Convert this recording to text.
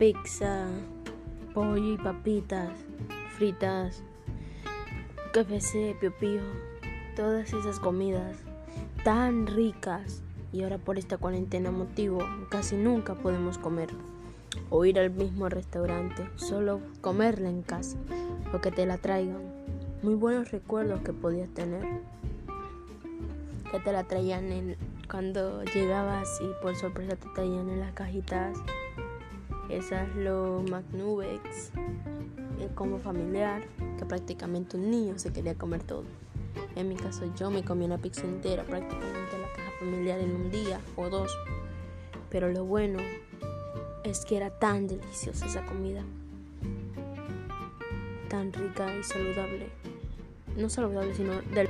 pizza, pollo y papitas fritas, KFC, pio pio, todas esas comidas tan ricas y ahora por esta cuarentena motivo casi nunca podemos comer o ir al mismo restaurante, solo comerla en casa o que te la traigan. Muy buenos recuerdos que podías tener. Que te la traían en, cuando llegabas y por sorpresa te traían en las cajitas. Esas los McNuggets eh, como familiar, que prácticamente un niño se quería comer todo. En mi caso yo me comí una pizza entera prácticamente la caja familiar en un día o dos. Pero lo bueno es que era tan deliciosa esa comida. Tan rica y saludable. No saludable, sino del...